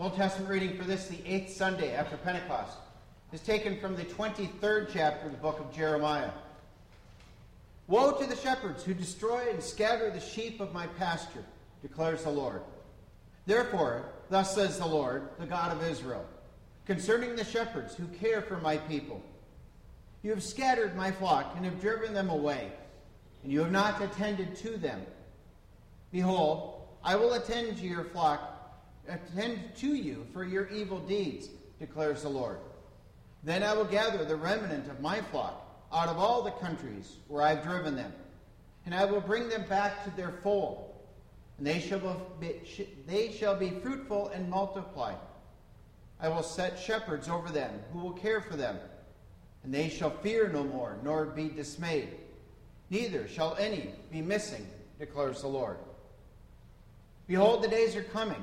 Old Testament reading for this, the eighth Sunday after Pentecost, is taken from the 23rd chapter of the book of Jeremiah. Woe to the shepherds who destroy and scatter the sheep of my pasture, declares the Lord. Therefore, thus says the Lord, the God of Israel, concerning the shepherds who care for my people You have scattered my flock and have driven them away, and you have not attended to them. Behold, I will attend to your flock attend to you for your evil deeds, declares the Lord. Then I will gather the remnant of my flock out of all the countries where I have driven them, and I will bring them back to their fold, and they shall be, they shall be fruitful and multiply. I will set shepherds over them who will care for them, and they shall fear no more, nor be dismayed. Neither shall any be missing, declares the Lord. Behold, the days are coming,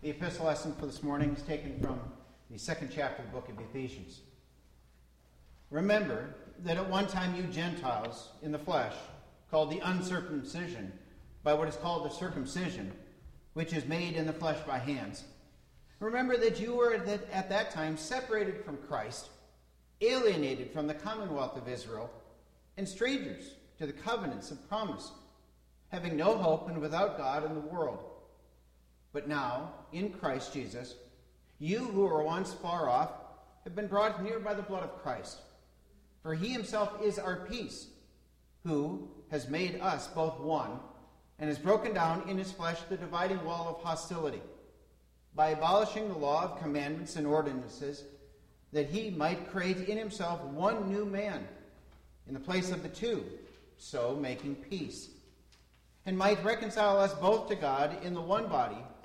The epistle lesson for this morning is taken from the second chapter of the book of Ephesians. Remember that at one time you Gentiles in the flesh, called the uncircumcision, by what is called the circumcision, which is made in the flesh by hands. Remember that you were at that time separated from Christ, alienated from the commonwealth of Israel, and strangers to the covenants of promise, having no hope and without God in the world. But now, in Christ Jesus, you who were once far off have been brought near by the blood of Christ. For he himself is our peace, who has made us both one, and has broken down in his flesh the dividing wall of hostility, by abolishing the law of commandments and ordinances, that he might create in himself one new man in the place of the two, so making peace, and might reconcile us both to God in the one body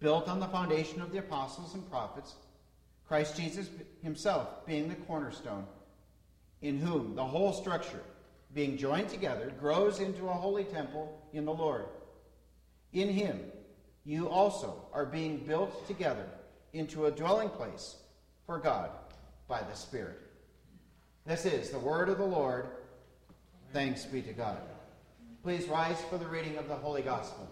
built on the foundation of the apostles and prophets, Christ Jesus himself being the cornerstone, in whom the whole structure, being joined together, grows into a holy temple in the Lord. In him, you also are being built together into a dwelling place for God by the Spirit. This is the word of the Lord. Thanks be to God. Please rise for the reading of the Holy Gospel.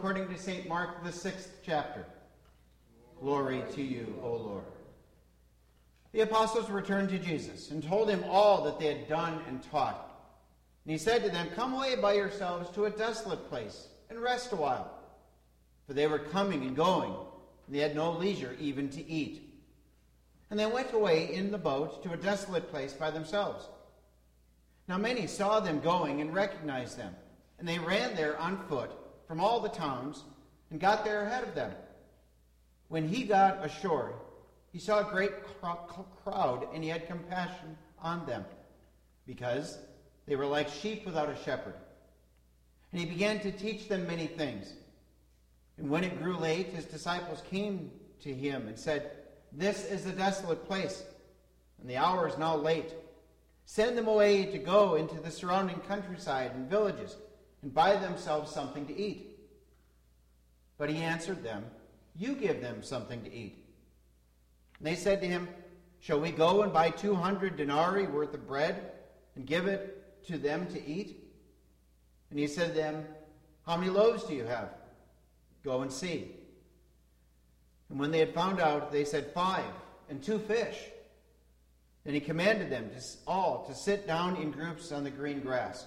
According to St. Mark, the sixth chapter. Glory to you, O Lord. The apostles returned to Jesus and told him all that they had done and taught. And he said to them, Come away by yourselves to a desolate place and rest a while. For they were coming and going, and they had no leisure even to eat. And they went away in the boat to a desolate place by themselves. Now many saw them going and recognized them, and they ran there on foot from all the towns and got there ahead of them. When he got ashore, he saw a great crowd and he had compassion on them because they were like sheep without a shepherd. And he began to teach them many things. And when it grew late, his disciples came to him and said, This is a desolate place, and the hour is now late. Send them away to go into the surrounding countryside and villages and buy themselves something to eat. But he answered them, You give them something to eat. And they said to him, Shall we go and buy 200 denarii worth of bread and give it to them to eat? And he said to them, How many loaves do you have? Go and see. And when they had found out, they said, Five, and two fish. Then he commanded them to, all to sit down in groups on the green grass.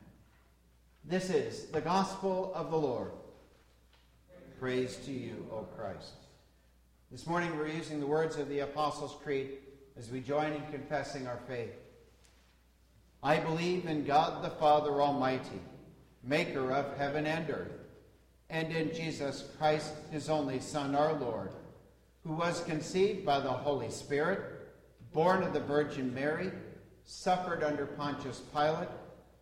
This is the gospel of the Lord. Praise to you, O Christ. This morning we're using the words of the Apostles' Creed as we join in confessing our faith. I believe in God the Father Almighty, maker of heaven and earth, and in Jesus Christ, his only Son, our Lord, who was conceived by the Holy Spirit born of the Virgin Mary, suffered under Pontius Pilate,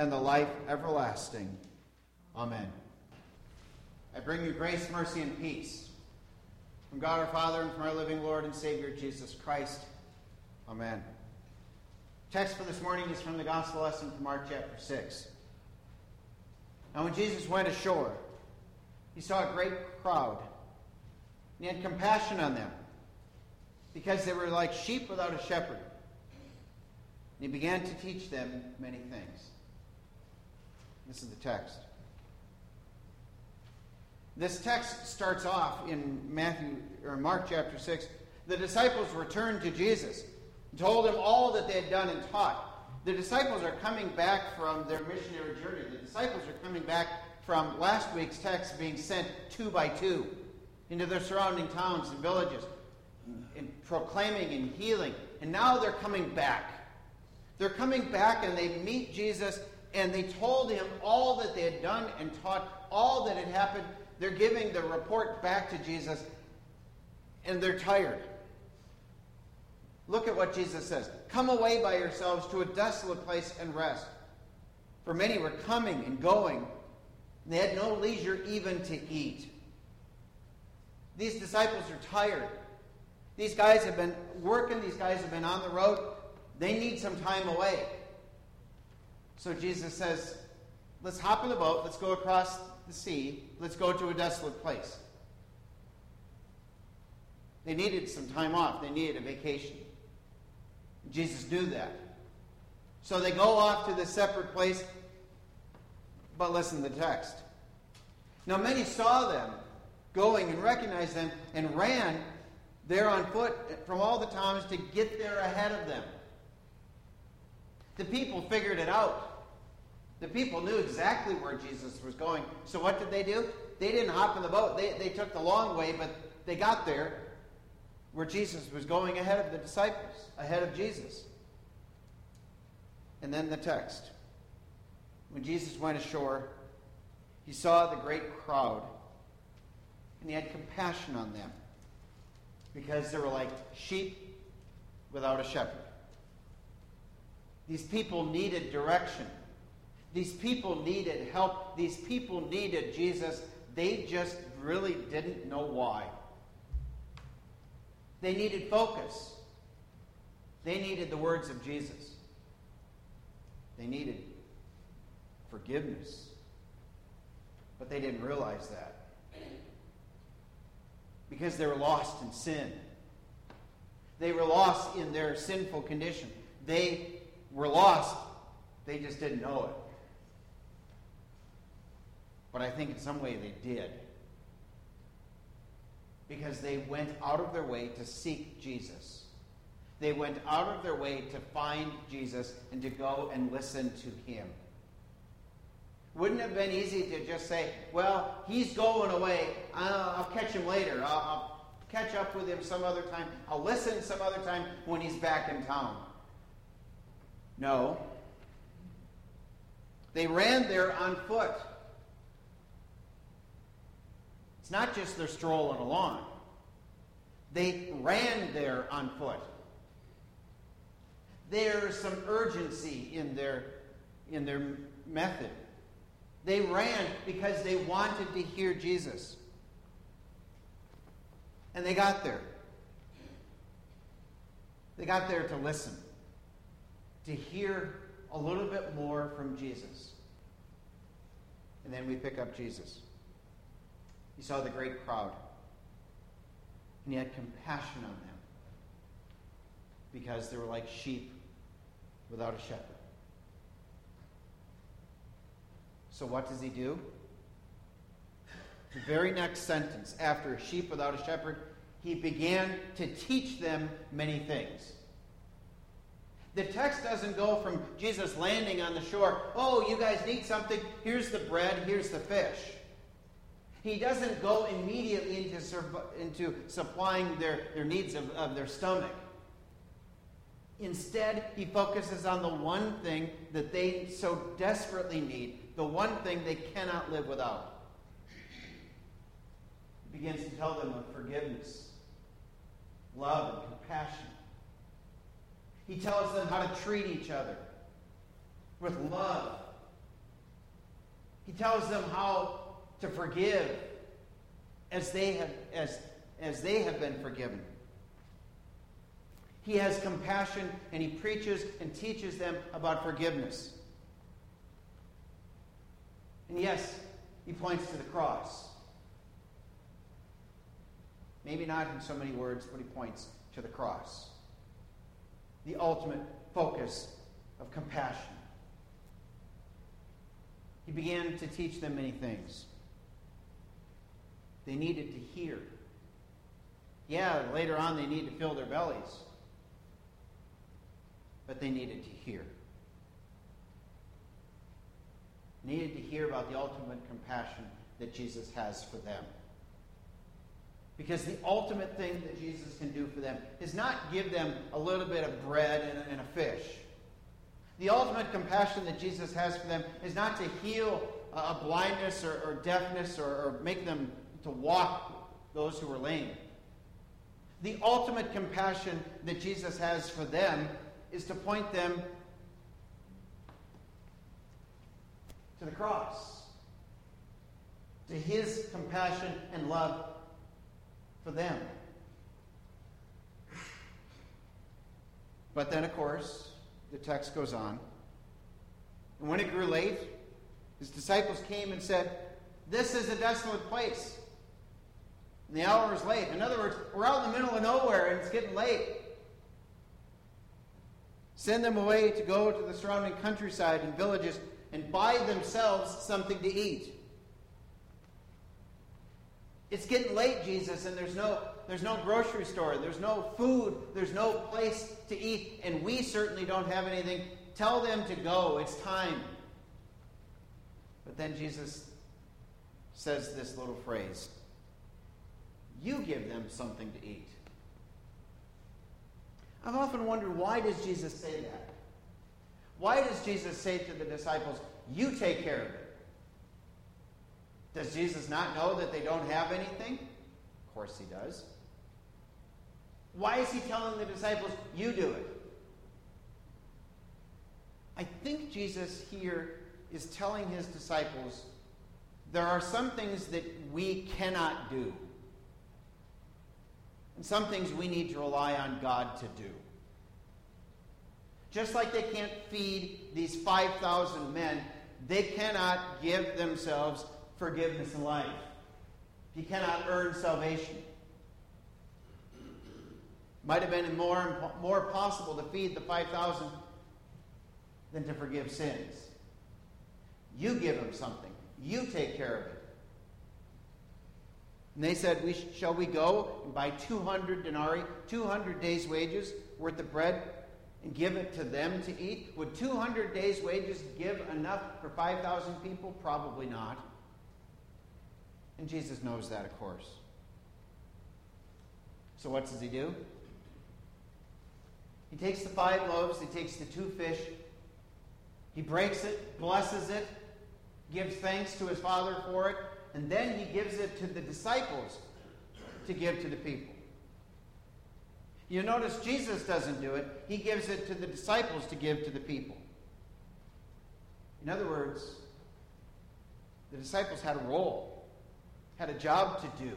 and the life everlasting. Amen. I bring you grace, mercy, and peace from God our Father and from our living Lord and Savior Jesus Christ. Amen. Text for this morning is from the Gospel lesson from Mark chapter 6. Now, when Jesus went ashore, he saw a great crowd, and he had compassion on them because they were like sheep without a shepherd. And he began to teach them many things. This is the text. This text starts off in Matthew or Mark chapter 6. The disciples returned to Jesus and told him all that they had done and taught. The disciples are coming back from their missionary journey. The disciples are coming back from last week's text being sent two by two into their surrounding towns and villages and proclaiming and healing. And now they're coming back. They're coming back and they meet Jesus and they told him all that they had done and taught, all that had happened. They're giving the report back to Jesus and they're tired. Look at what Jesus says Come away by yourselves to a desolate place and rest. For many were coming and going, and they had no leisure even to eat. These disciples are tired. These guys have been working, these guys have been on the road. They need some time away. So Jesus says, Let's hop in the boat, let's go across the sea, let's go to a desolate place. They needed some time off, they needed a vacation. Jesus knew that. So they go off to this separate place, but listen to the text. Now, many saw them going and recognized them and ran there on foot from all the towns to get there ahead of them. The people figured it out. The people knew exactly where Jesus was going. So what did they do? They didn't hop in the boat. They, they took the long way, but they got there where Jesus was going ahead of the disciples, ahead of Jesus. And then the text. When Jesus went ashore, he saw the great crowd, and he had compassion on them because they were like sheep without a shepherd. These people needed direction. These people needed help. These people needed Jesus. They just really didn't know why. They needed focus. They needed the words of Jesus. They needed forgiveness. But they didn't realize that because they were lost in sin. They were lost in their sinful condition. They were lost, they just didn't know it. But I think in some way they did. because they went out of their way to seek Jesus. They went out of their way to find Jesus and to go and listen to him. Wouldn't it have been easy to just say, well, he's going away. I'll, I'll catch him later. I'll, I'll catch up with him some other time. I'll listen some other time when he's back in town. No. They ran there on foot. It's not just they're strolling along. They ran there on foot. There's some urgency in their, in their method. They ran because they wanted to hear Jesus. And they got there. They got there to listen, to hear a little bit more from Jesus. And then we pick up Jesus. He saw the great crowd, and he had compassion on them because they were like sheep without a shepherd. So, what does he do? The very next sentence, after a sheep without a shepherd, he began to teach them many things. The text doesn't go from Jesus landing on the shore, oh, you guys need something, here's the bread, here's the fish. He doesn't go immediately into, into supplying their, their needs of, of their stomach. Instead, he focuses on the one thing that they so desperately need, the one thing they cannot live without. He begins to tell them of forgiveness, love, and compassion. He tells them how to treat each other with love. He tells them how to forgive as they have, as, as they have been forgiven. He has compassion and he preaches and teaches them about forgiveness. And yes, he points to the cross. Maybe not in so many words, but he points to the cross the ultimate focus of compassion. He began to teach them many things. They needed to hear. Yeah, later on they need to fill their bellies, but they needed to hear. Needed to hear about the ultimate compassion that Jesus has for them. Because the ultimate thing that Jesus can do for them is not give them a little bit of bread and a, and a fish. The ultimate compassion that Jesus has for them is not to heal a blindness or, or deafness or, or make them to walk those who are lame. The ultimate compassion that Jesus has for them is to point them to the cross, to his compassion and love for them. But then, of course, the text goes on. And when it grew late, his disciples came and said, This is a desolate place. And the hour is late. In other words, we're out in the middle of nowhere and it's getting late. Send them away to go to the surrounding countryside and villages and buy themselves something to eat. It's getting late, Jesus, and there's no, there's no grocery store, there's no food, there's no place to eat, and we certainly don't have anything. Tell them to go. It's time. But then Jesus says this little phrase You give them something to eat. I've often wondered why does Jesus say that? Why does Jesus say to the disciples, You take care of it? Does Jesus not know that they don't have anything? Of course he does. Why is he telling the disciples, you do it? I think Jesus here is telling his disciples there are some things that we cannot do, and some things we need to rely on God to do. Just like they can't feed these 5,000 men, they cannot give themselves forgiveness in life. He cannot earn salvation. Might have been more, more possible to feed the 5,000 than to forgive sins. You give him something, you take care of it. And they said, we sh- Shall we go and buy 200 denarii, 200 days' wages worth of bread, and give it to them to eat? Would 200 days' wages give enough for 5,000 people? Probably not. And Jesus knows that, of course. So what does he do? He takes the five loaves, he takes the two fish, he breaks it, blesses it, gives thanks to his Father for it, and then he gives it to the disciples to give to the people. You notice Jesus doesn't do it, he gives it to the disciples to give to the people. In other words, the disciples had a role, had a job to do.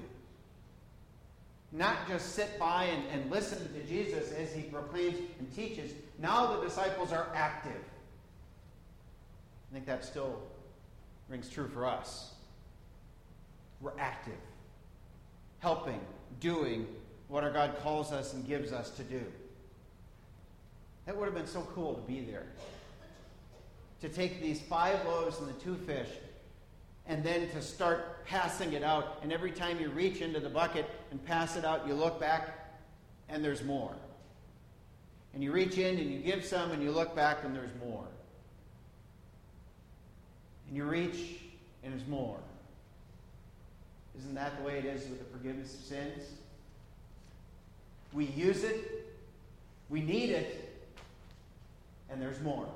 Not just sit by and, and listen to Jesus as he proclaims and teaches. Now the disciples are active. I think that still rings true for us. We're active, helping, doing what our God calls us and gives us to do. That would have been so cool to be there. To take these five loaves and the two fish and then to start passing it out. And every time you reach into the bucket and pass it out, you look back and there's more. And you reach in and you give some and you look back and there's more. And you reach and there's more. Isn't that the way it is with the forgiveness of sins? We use it, we need it, and there's more.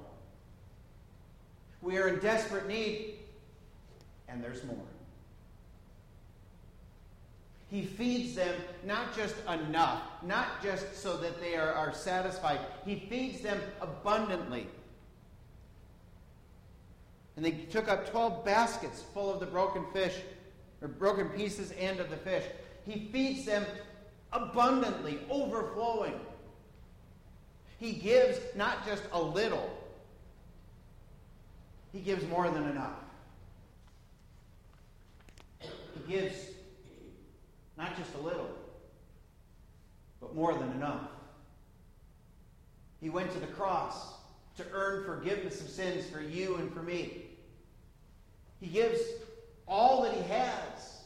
We are in desperate need, and there's more. He feeds them not just enough, not just so that they are, are satisfied, He feeds them abundantly. And they took up 12 baskets full of the broken fish, or broken pieces and of the fish. He feeds them abundantly, overflowing. He gives not just a little, He gives more than enough. He gives not just a little, but more than enough. He went to the cross to earn forgiveness of sins for you and for me. He gives all that He has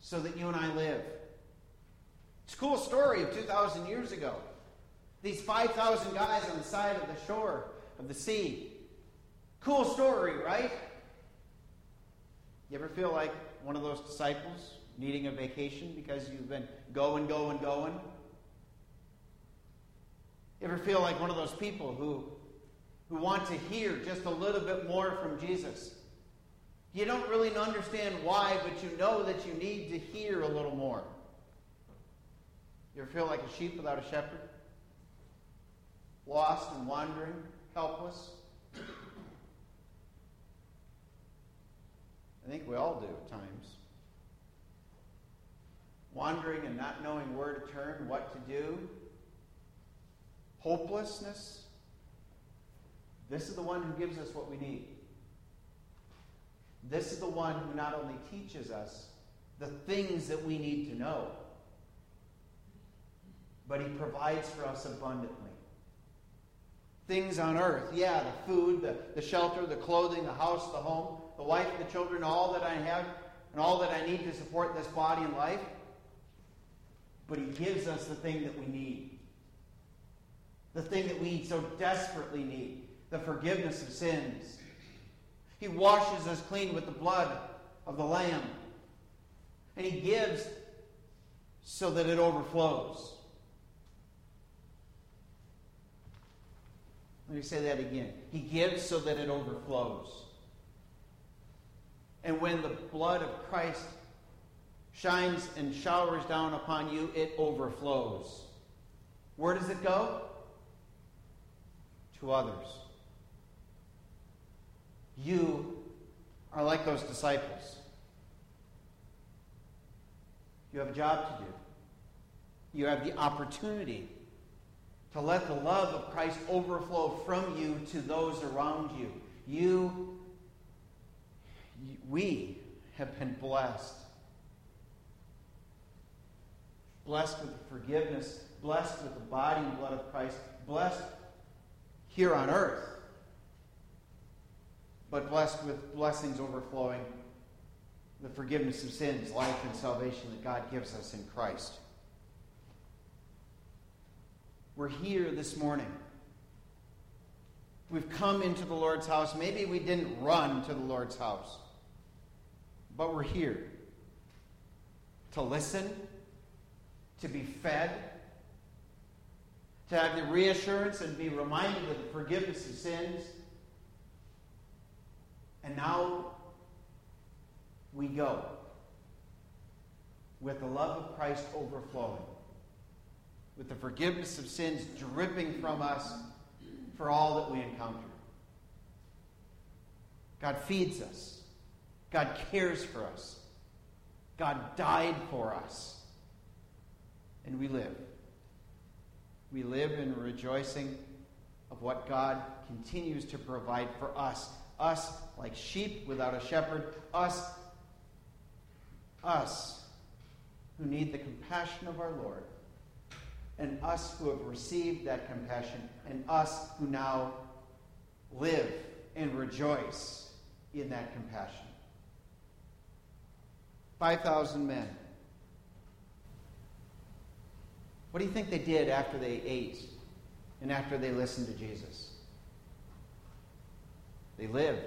so that you and I live. It's a cool story of 2,000 years ago. These 5,000 guys on the side of the shore of the sea. Cool story, right? You ever feel like one of those disciples needing a vacation because you've been going, going, going? You ever feel like one of those people who, who want to hear just a little bit more from Jesus? You don't really understand why, but you know that you need to hear a little more. You ever feel like a sheep without a shepherd? Lost and wandering, helpless? I think we all do at times. Wandering and not knowing where to turn, what to do. Hopelessness. This is the one who gives us what we need. This is the one who not only teaches us the things that we need to know, but he provides for us abundantly. Things on earth, yeah, the food, the, the shelter, the clothing, the house, the home, the wife, the children, all that I have, and all that I need to support this body and life. But He gives us the thing that we need. The thing that we so desperately need the forgiveness of sins. He washes us clean with the blood of the Lamb. And He gives so that it overflows. Let me say that again. He gives so that it overflows. And when the blood of Christ shines and showers down upon you, it overflows. Where does it go? To others. You are like those disciples. You have a job to do. You have the opportunity to let the love of Christ overflow from you to those around you. You we have been blessed. Blessed with the forgiveness, blessed with the body and blood of Christ, blessed here on earth, but blessed with blessings overflowing the forgiveness of sins, life, and salvation that God gives us in Christ. We're here this morning. We've come into the Lord's house. Maybe we didn't run to the Lord's house, but we're here to listen, to be fed, to have the reassurance and be reminded of the forgiveness of sins. And now we go with the love of Christ overflowing, with the forgiveness of sins dripping from us for all that we encounter. God feeds us, God cares for us, God died for us, and we live. We live in rejoicing of what God continues to provide for us. Us, like sheep without a shepherd, us us who need the compassion of our Lord, and us who have received that compassion, and us who now live and rejoice in that compassion. 5,000 men. What do you think they did after they ate and after they listened to Jesus? They lived,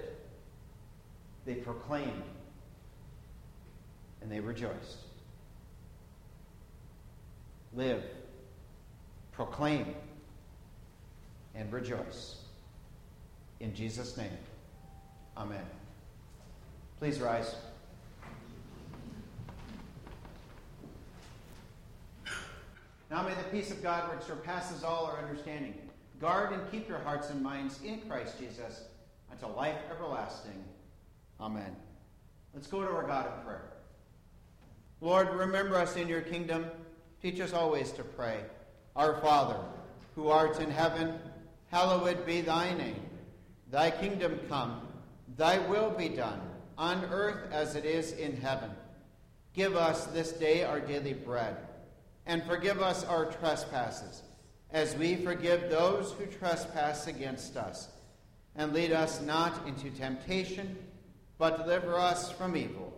they proclaimed, and they rejoiced. Live, proclaim, and rejoice. In Jesus' name, amen. Please rise. Now may the peace of God, which surpasses all our understanding, guard and keep your hearts and minds in Christ Jesus until life everlasting. Amen. Let's go to our God in prayer. Lord, remember us in your kingdom. Teach us always to pray. Our Father, who art in heaven, hallowed be thy name. Thy kingdom come, thy will be done, on earth as it is in heaven. Give us this day our daily bread, and forgive us our trespasses, as we forgive those who trespass against us. And lead us not into temptation, but deliver us from evil.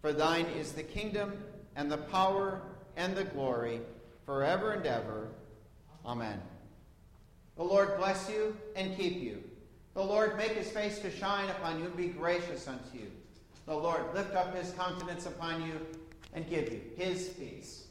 For thine is the kingdom and the power and the glory forever and ever. Amen. The Lord bless you and keep you. The Lord make his face to shine upon you and be gracious unto you. The Lord lift up his countenance upon you and give you his peace.